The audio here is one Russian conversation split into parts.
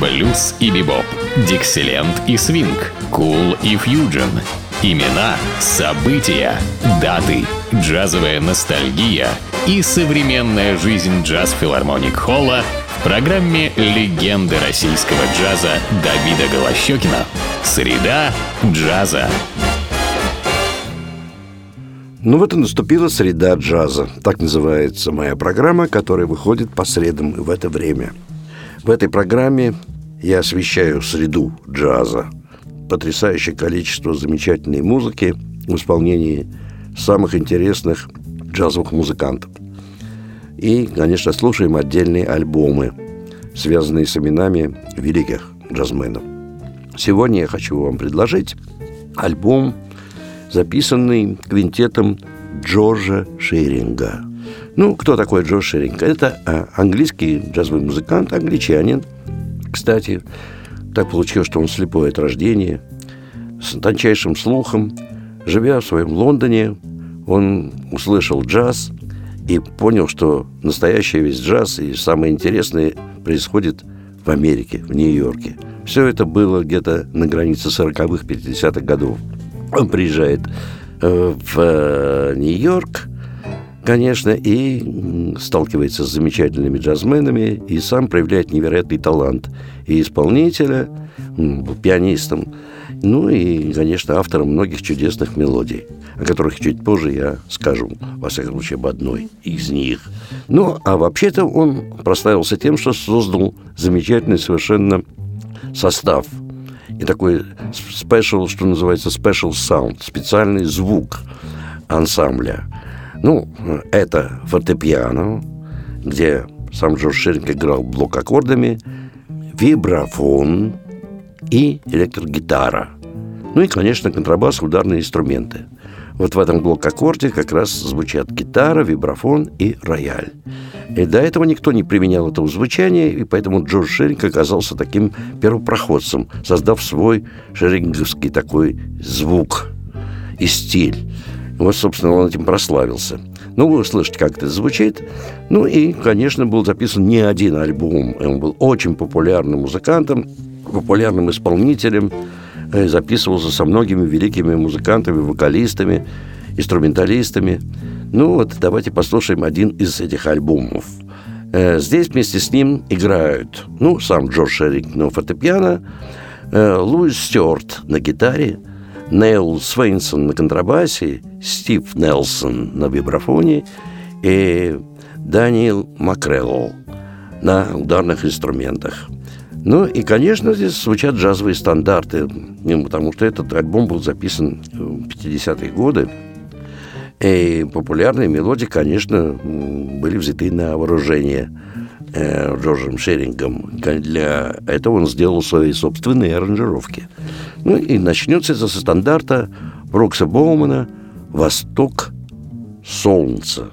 блюз и бибоп, дикселент и свинг, кул и фьюджен. Имена, события, даты, джазовая ностальгия и современная жизнь джаз-филармоник Холла в программе «Легенды российского джаза» Давида Голощекина. Среда джаза. Ну вот и наступила среда джаза. Так называется моя программа, которая выходит по средам в это время. В этой программе я освещаю среду джаза. Потрясающее количество замечательной музыки в исполнении самых интересных джазовых музыкантов. И, конечно, слушаем отдельные альбомы, связанные с именами великих джазменов. Сегодня я хочу вам предложить альбом записанный квинтетом Джорджа Шеринга. Ну, кто такой Джордж Шеринг? Это а, английский джазовый музыкант, англичанин. Кстати, так получилось, что он слепой от рождения, с тончайшим слухом. Живя в своем Лондоне, он услышал джаз и понял, что настоящий весь джаз и самое интересное происходит в Америке, в Нью-Йорке. Все это было где-то на границе 40-х, 50-х годов. Он приезжает э, в э, Нью-Йорк, конечно, и сталкивается с замечательными джазменами, и сам проявляет невероятный талант и исполнителя, пианистом, ну и, конечно, автором многих чудесных мелодий, о которых чуть позже я скажу, во всяком случае, об одной из них. Ну, а вообще-то он прославился тем, что создал замечательный совершенно состав – и такой special, что называется special sound, специальный звук ансамбля. Ну, это фортепиано, где сам Джордж Шеринг играл блок аккордами, вибрафон и электрогитара. Ну и, конечно, контрабас, ударные инструменты. Вот в этом блок-аккорде как раз звучат гитара, вибрафон и рояль. И до этого никто не применял этого звучания, и поэтому Джордж Шеринг оказался таким первопроходцем, создав свой шеринговский такой звук и стиль. Вот, собственно, он этим прославился. Ну, вы слышите, как это звучит. Ну и, конечно, был записан не один альбом. Он был очень популярным музыкантом, популярным исполнителем, э, записывался со многими великими музыкантами, вокалистами, инструменталистами. Ну вот, давайте послушаем один из этих альбомов. Э, здесь вместе с ним играют, ну, сам Джордж Шеринг на фортепиано, э, Луис Стюарт на гитаре, Нейл Свейнсон на контрабасе, Стив Нелсон на вибрафоне и Даниэл Макрелл на ударных инструментах. Ну и, конечно, здесь звучат джазовые стандарты, потому что этот альбом был записан в 50-е годы. И популярные мелодии, конечно, были взяты на вооружение э, Джорджем Шерингом. Для этого он сделал свои собственные аранжировки. Ну и начнется это со стандарта Брокса Боумана «Восток солнца».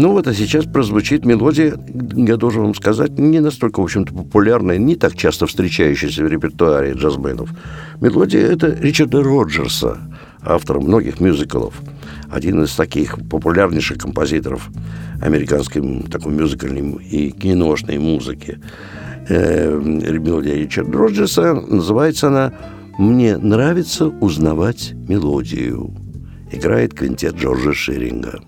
Ну вот, а сейчас прозвучит мелодия, я должен вам сказать, не настолько, в общем-то, популярная, не так часто встречающаяся в репертуаре джазбендов. Мелодия – это Ричарда Роджерса, автора многих мюзиклов. Один из таких популярнейших композиторов американской такой мюзикальной и киношной музыки. Э, мелодия Ричарда Роджерса, называется она «Мне нравится узнавать мелодию». Играет квинтет Джорджа Ширинга.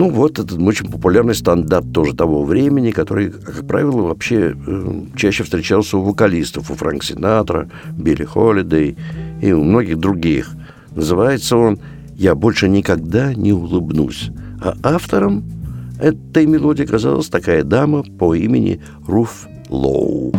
Ну, вот этот очень популярный стандарт тоже того времени, который, как правило, вообще э, чаще встречался у вокалистов, у Фрэнк Синатра, Билли Холидей и у многих других. Называется он «Я больше никогда не улыбнусь». А автором этой мелодии оказалась такая дама по имени Руф Лоу.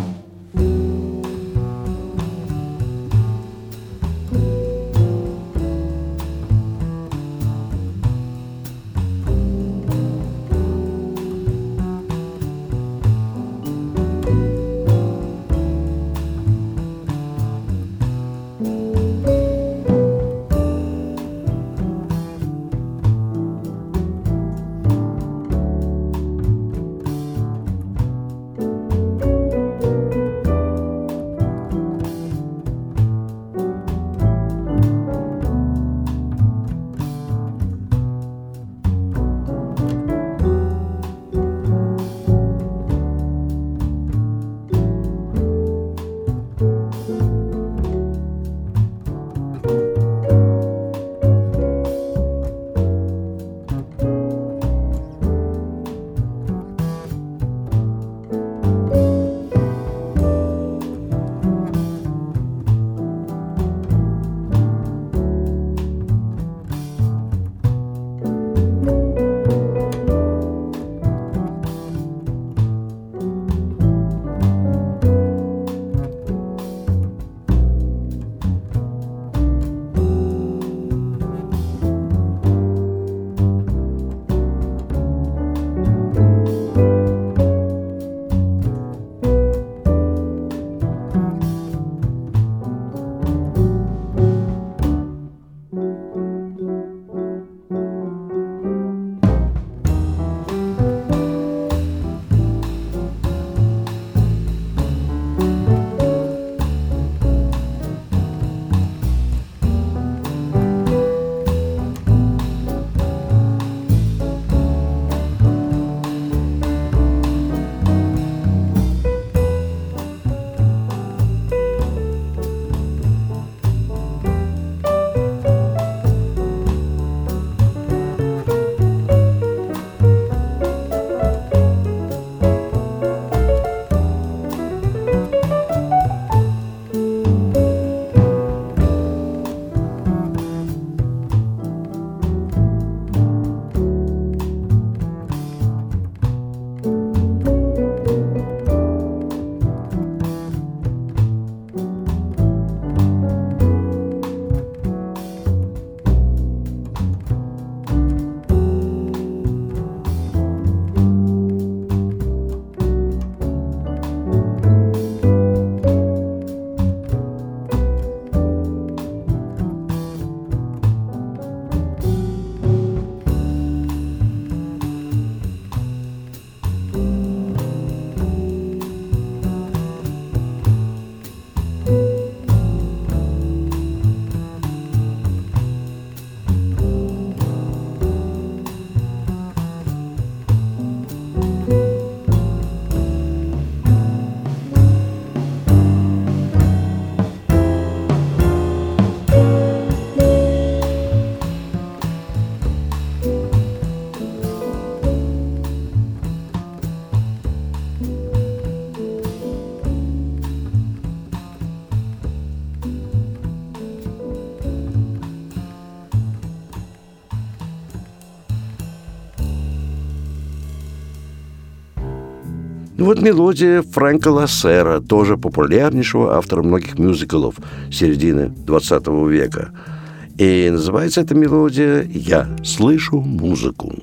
Вот мелодия Фрэнка Лассера, тоже популярнейшего автора многих мюзиклов середины 20 века. И называется эта мелодия «Я слышу музыку».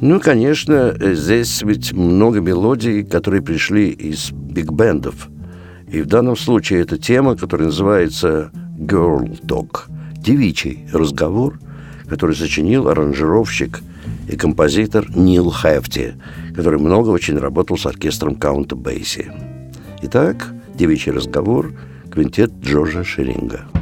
Ну, конечно, здесь ведь много мелодий, которые пришли из биг-бендов. И в данном случае это тема, которая называется «Girl Talk» – девичий разговор, который сочинил аранжировщик и композитор Нил Хефти, который много очень работал с оркестром Каунта Бейси. Итак, девичий разговор, квинтет Джорджа Шеринга –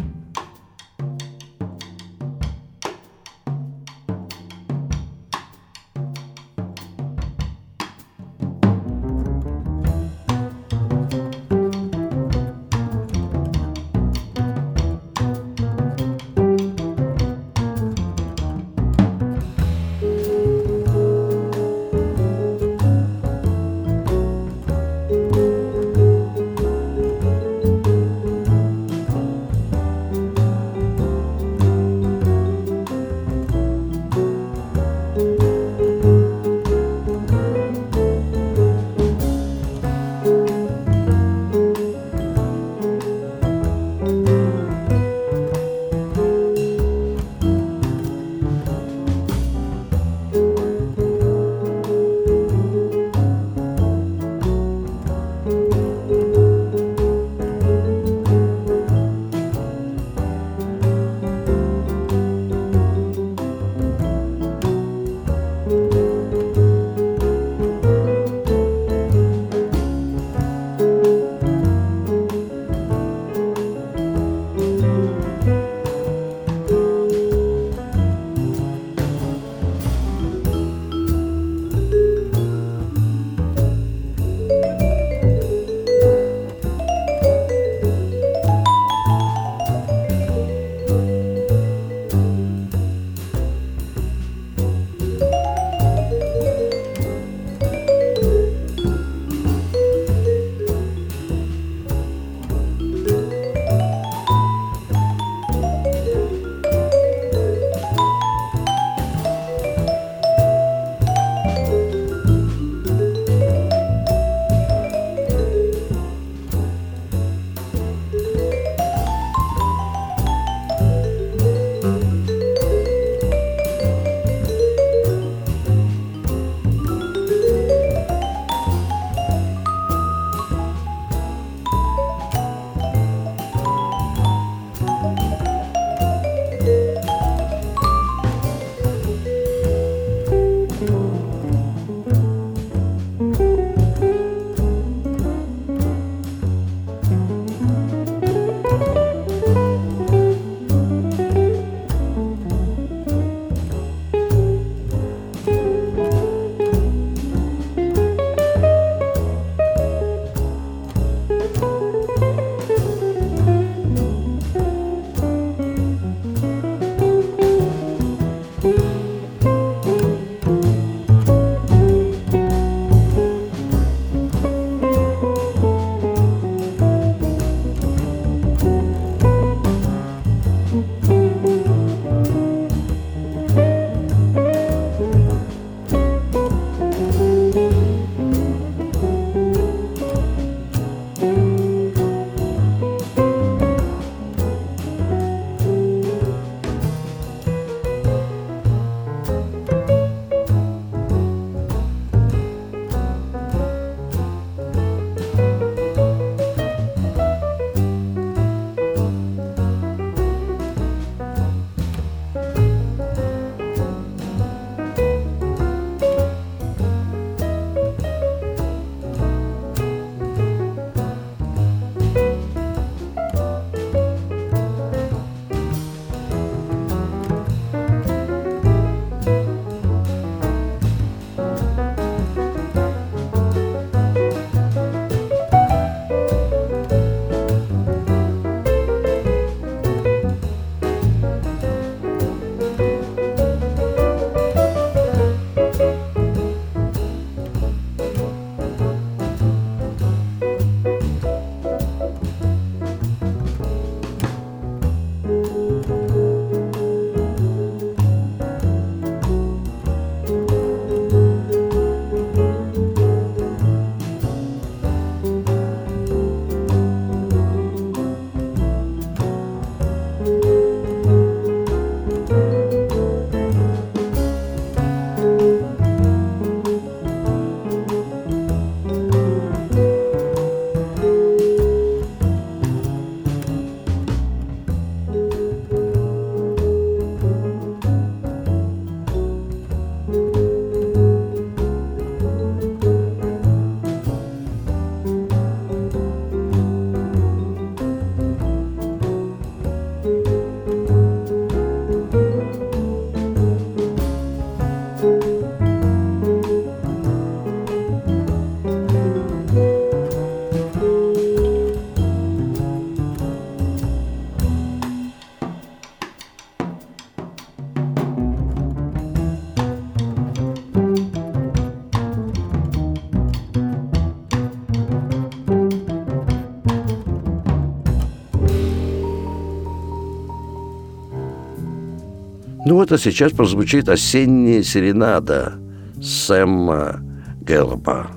Ну вот, а сейчас прозвучит «Осенняя серенада» Сэма Гэллопа.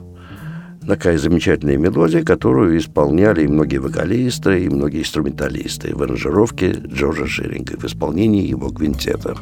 Такая замечательная мелодия, которую исполняли и многие вокалисты, и многие инструменталисты в аранжировке Джорджа Шеринга в исполнении его квинтета.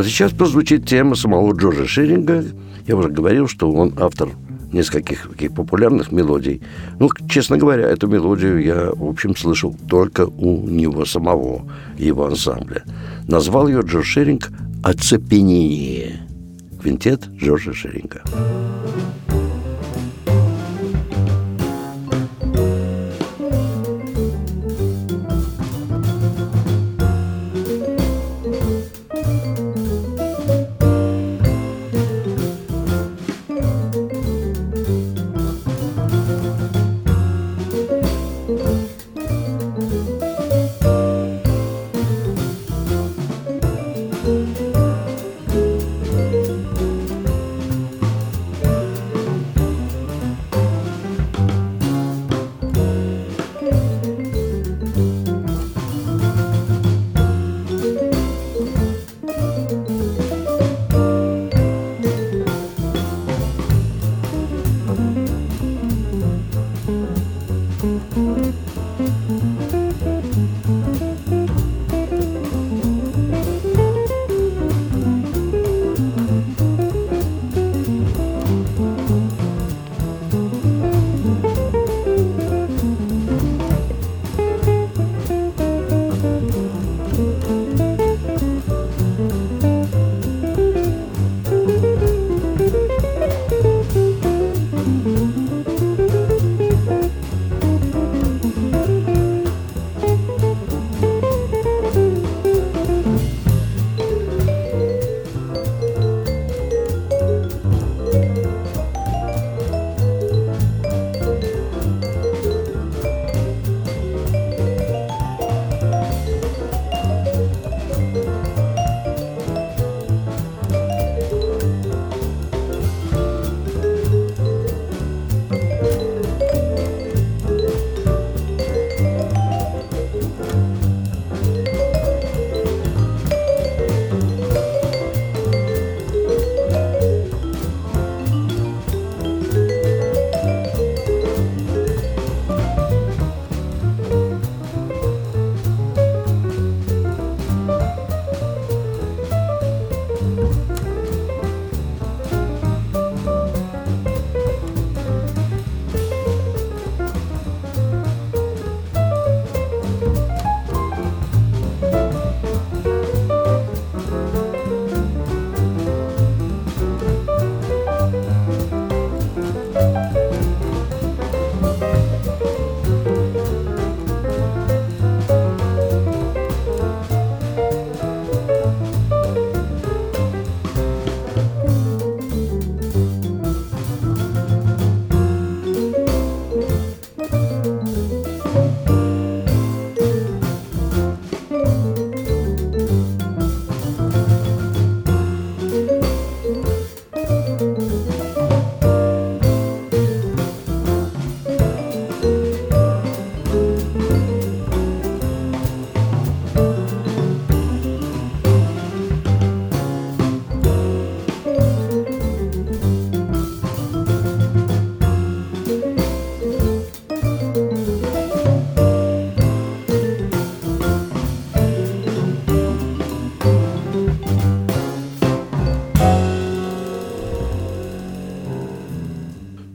Вот сейчас прозвучит тема самого Джорджа Шеринга. Я уже говорил, что он автор нескольких таких популярных мелодий. Ну, честно говоря, эту мелодию я, в общем, слышал только у него самого, его ансамбля. Назвал ее Джордж Шеринг «Оцепенение». Квинтет Джорджа Шеринга. Ну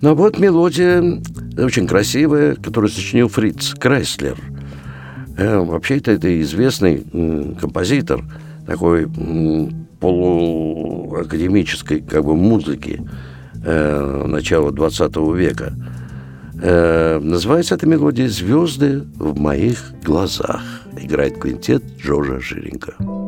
а вот мелодия очень красивая, которую сочинил Фриц Крайслер. Э, вообще это, известный композитор такой полуакадемической как бы музыки э, начала 20 века. Э, называется эта мелодия «Звезды в моих глазах». Играет квинтет Джорджа Ширинга.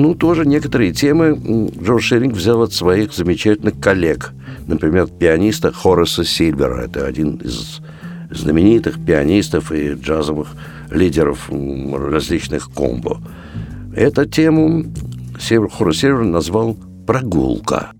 Ну, тоже некоторые темы Джордж Шеринг взял от своих замечательных коллег. Например, пианиста Хорреса Сильвера. Это один из знаменитых пианистов и джазовых лидеров различных комбо. Эту тему Хоррес Сильвер назвал «Прогулка».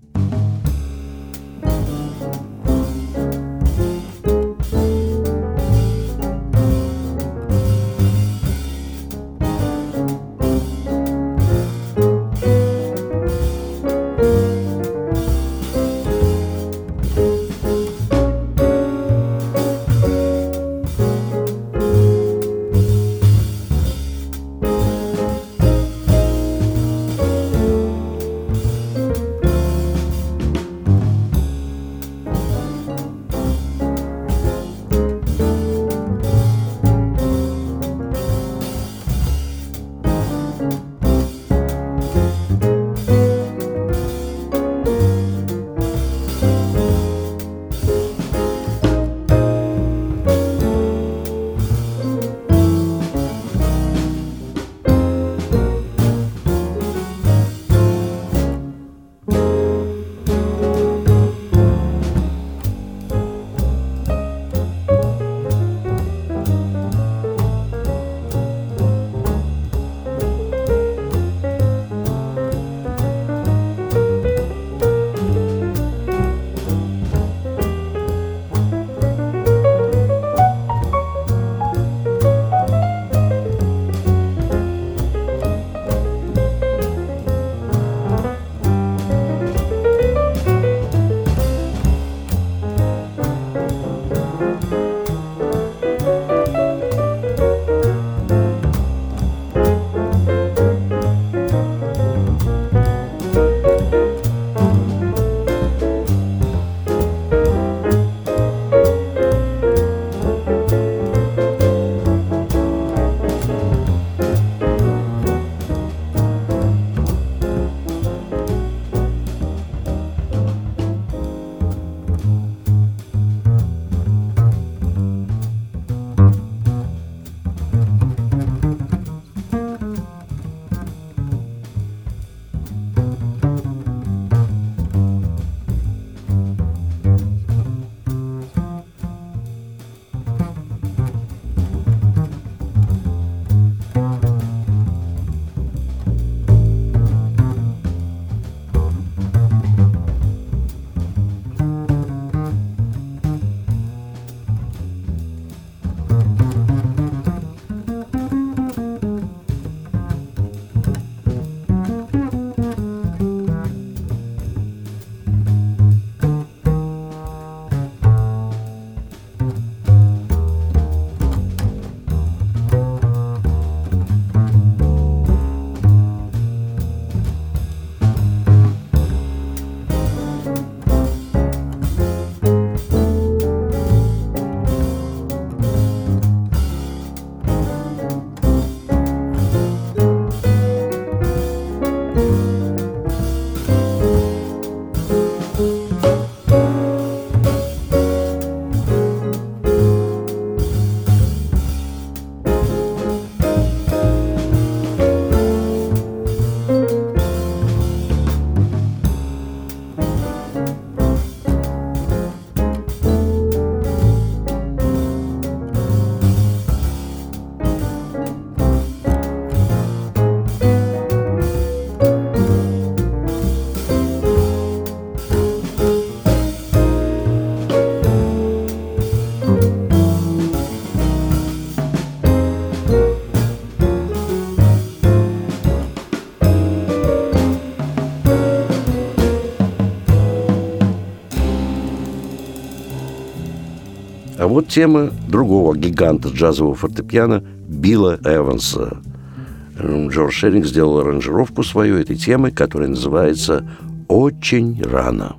А вот тема другого гиганта джазового фортепиано Билла Эванса. Джордж Шеринг сделал аранжировку свою этой темы, которая называется «Очень рано».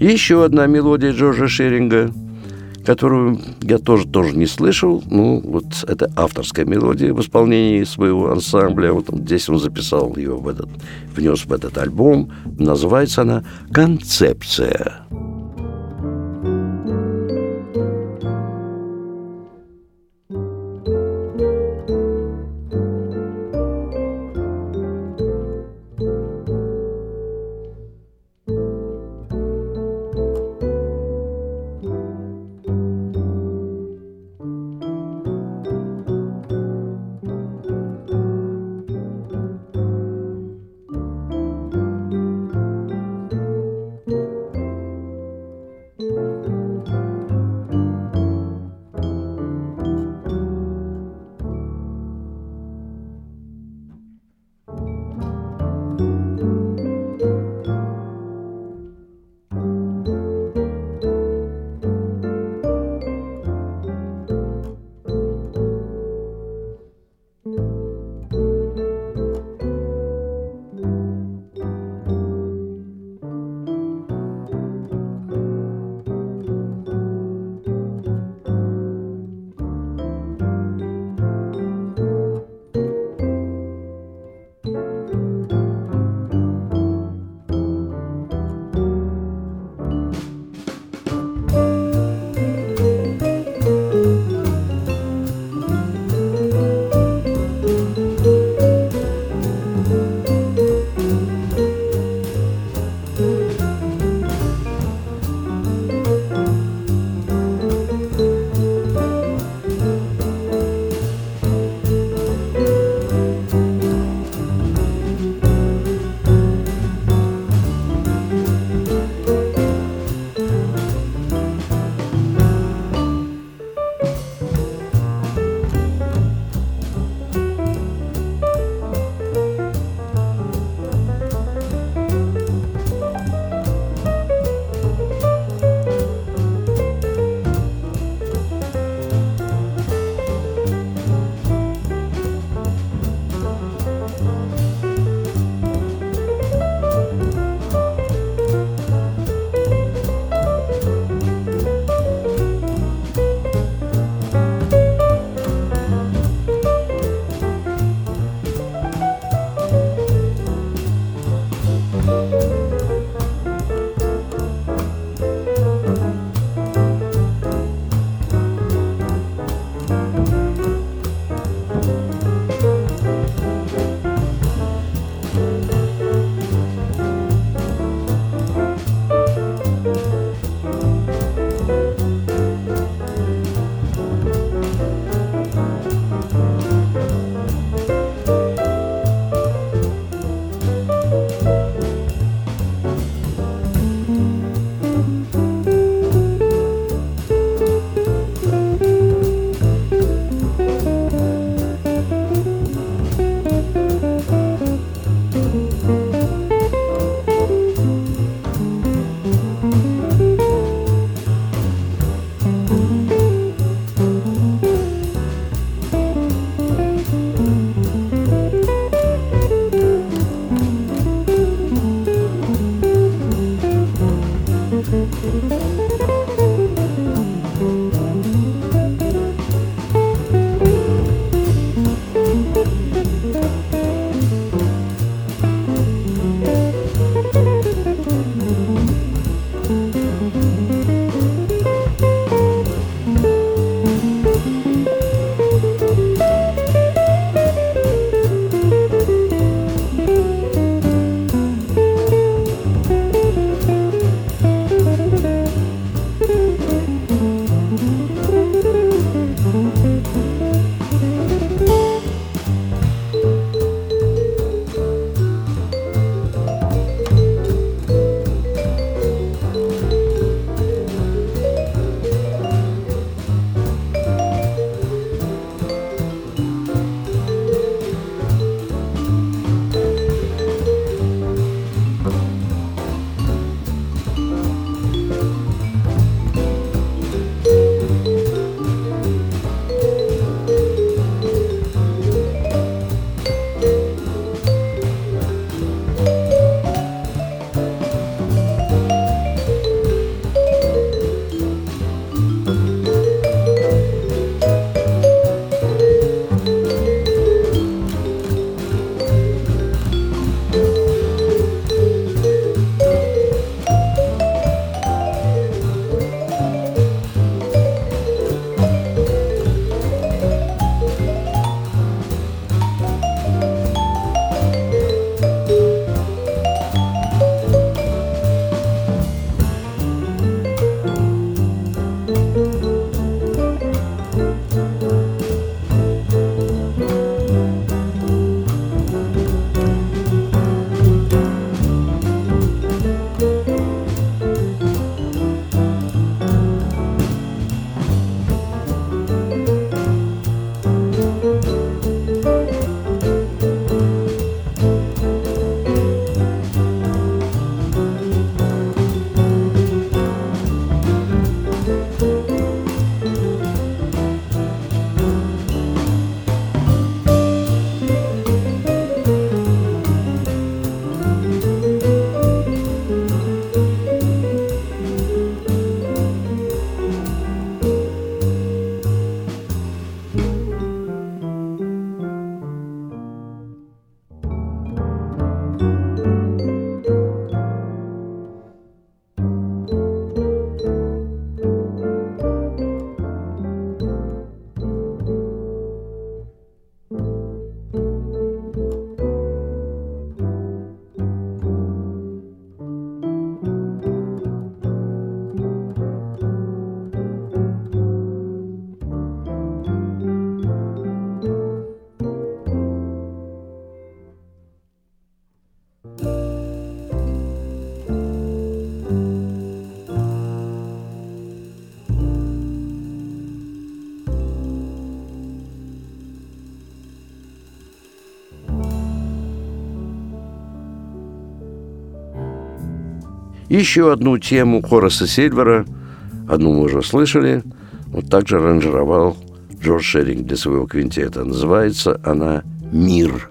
И еще одна мелодия Джорджа Шеринга, которую я тоже, тоже не слышал. Ну, вот это авторская мелодия в исполнении своего ансамбля. Вот здесь он записал ее в этот, внес в этот альбом. Называется она «Концепция». Еще одну тему Хораса Сильвера, одну мы уже слышали, вот также аранжировал Джордж Шеринг для своего квинтета. Называется она «Мир».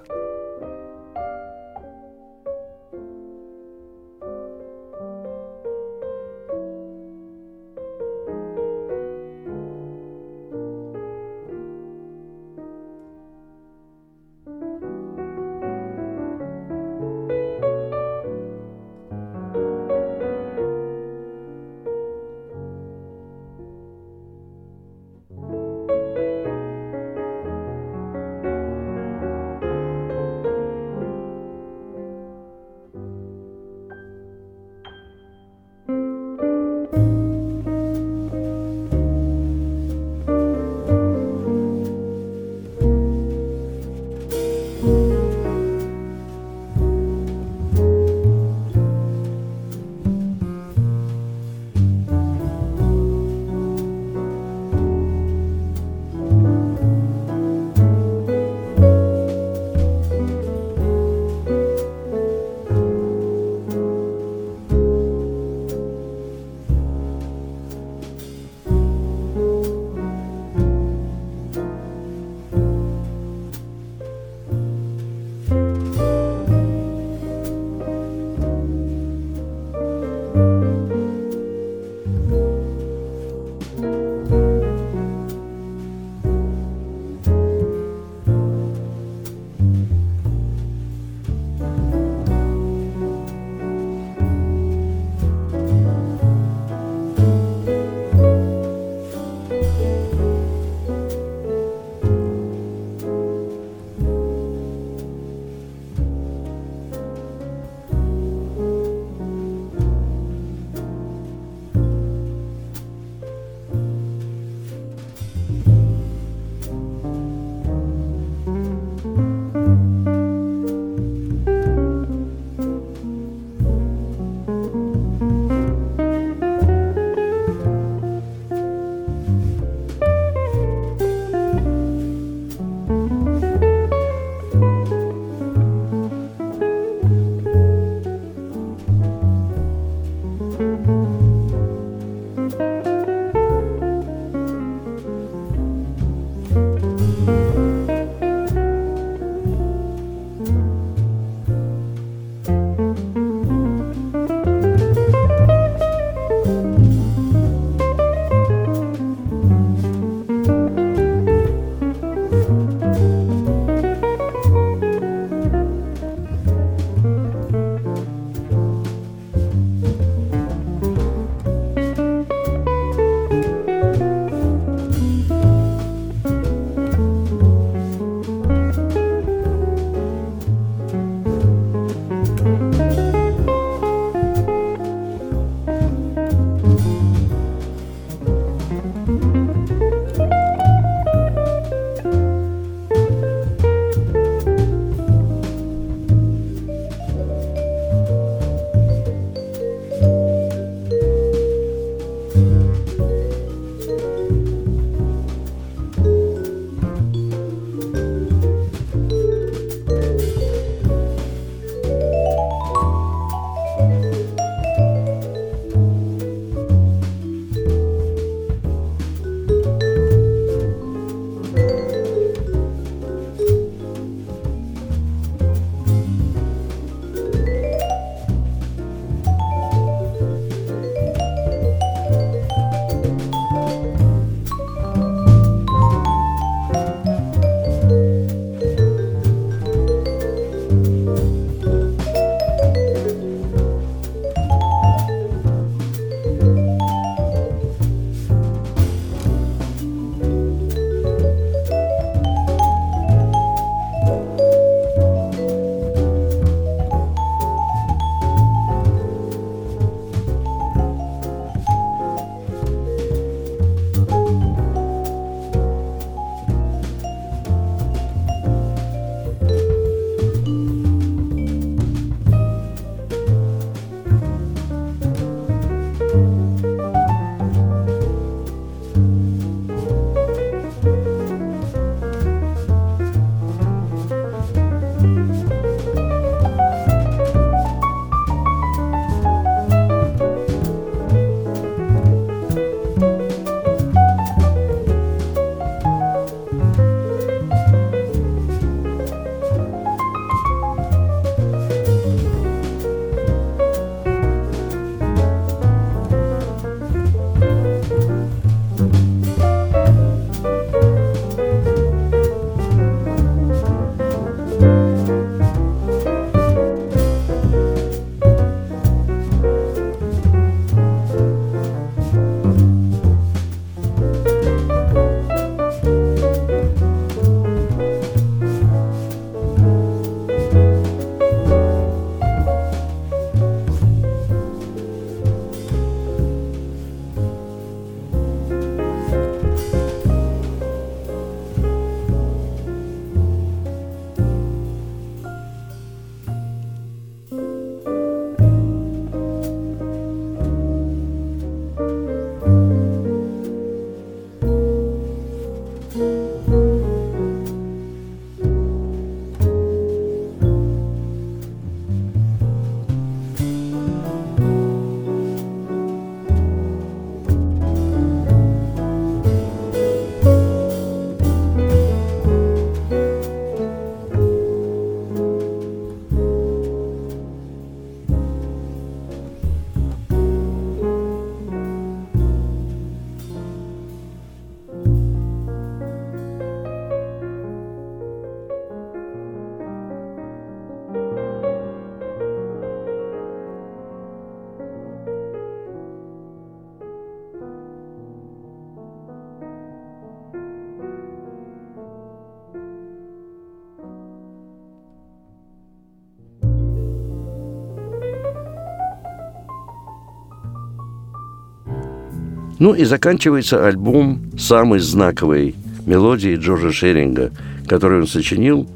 Ну и заканчивается альбом самой знаковой мелодии Джорджа Шеринга, которую он сочинил,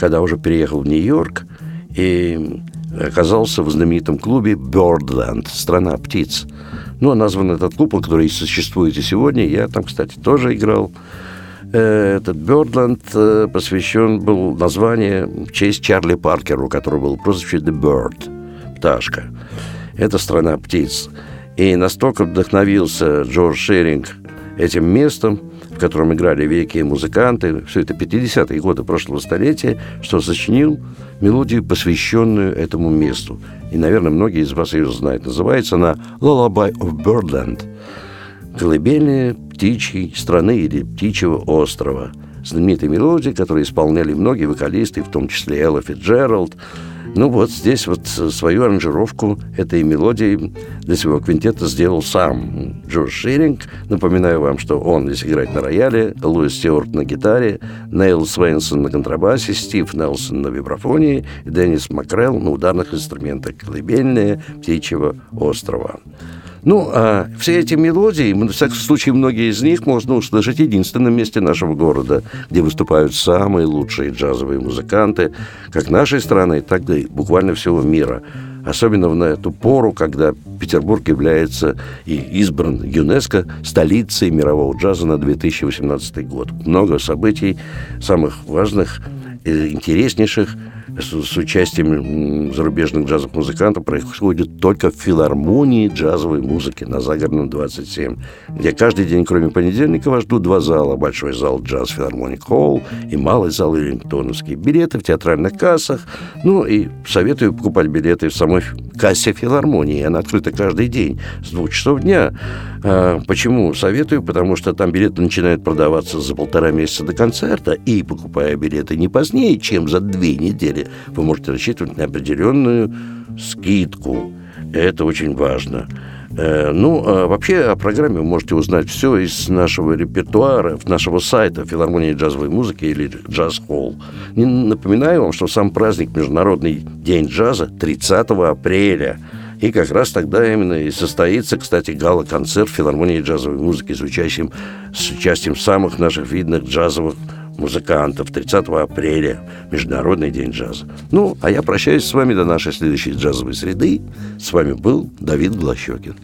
когда уже переехал в Нью-Йорк и оказался в знаменитом клубе Birdland, страна птиц. Ну, а назван этот клуб, который существует и сегодня. Я там, кстати, тоже играл. Э, этот Birdland э, посвящен был название в честь Чарли Паркера, у которого был прозвище The Bird, пташка. Это страна птиц. И настолько вдохновился Джордж Шеринг этим местом, в котором играли великие музыканты, все это 50-е годы прошлого столетия, что сочинил мелодию, посвященную этому месту. И, наверное, многие из вас ее знают. Называется она «Lullaby of Birdland» – «Колыбельная птичьей страны или птичьего острова». Знаменитая мелодия, которую исполняли многие вокалисты, в том числе Элла Фитджеральд, ну вот здесь вот свою аранжировку этой мелодии для своего квинтета сделал сам Джордж Ширинг. Напоминаю вам, что он здесь играет на рояле, Луис Стюарт на гитаре, Нейл Свенсон на контрабасе, Стив Нелсон на вибрафонии и Деннис Макрелл на ударных инструментах колыбельные «Птичьего острова». Ну, а все эти мелодии, в всяком случае, многие из них можно услышать в единственном месте нашего города, где выступают самые лучшие джазовые музыканты, как нашей страны, так и буквально всего мира. Особенно в эту пору, когда Петербург является и избран ЮНЕСКО столицей мирового джаза на 2018 год. Много событий, самых важных, интереснейших с, с участием зарубежных джазовых музыкантов происходит только в филармонии джазовой музыки на Загородном 27, где каждый день, кроме понедельника, вас ждут два зала. Большой зал джаз Филармоник Холл и малый зал Веллингтоновский. Билеты в театральных кассах. Ну и советую покупать билеты в самой кассе филармонии. Она открыта каждый день с двух часов дня. А, почему советую? Потому что там билеты начинают продаваться за полтора месяца до концерта. И покупая билеты не позднее, чем за две недели вы можете рассчитывать на определенную скидку. Это очень важно. Э, ну, а вообще о программе вы можете узнать все из нашего репертуара, нашего сайта филармонии джазовой музыки или Джаз Холл. Напоминаю вам, что сам праздник Международный день джаза 30 апреля. И как раз тогда именно и состоится, кстати, гала-концерт филармонии джазовой музыки участием, с участием самых наших видных джазовых музыкантов 30 апреля, Международный день джаза. Ну, а я прощаюсь с вами до нашей следующей джазовой среды. С вами был Давид Глощекин.